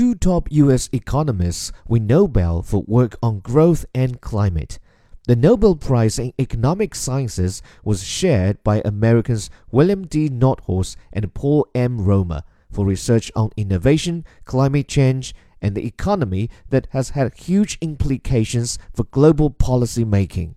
two top US economists win Nobel for work on growth and climate. The Nobel Prize in Economic Sciences was shared by Americans William D. Nordhaus and Paul M. Romer for research on innovation, climate change, and the economy that has had huge implications for global policy making.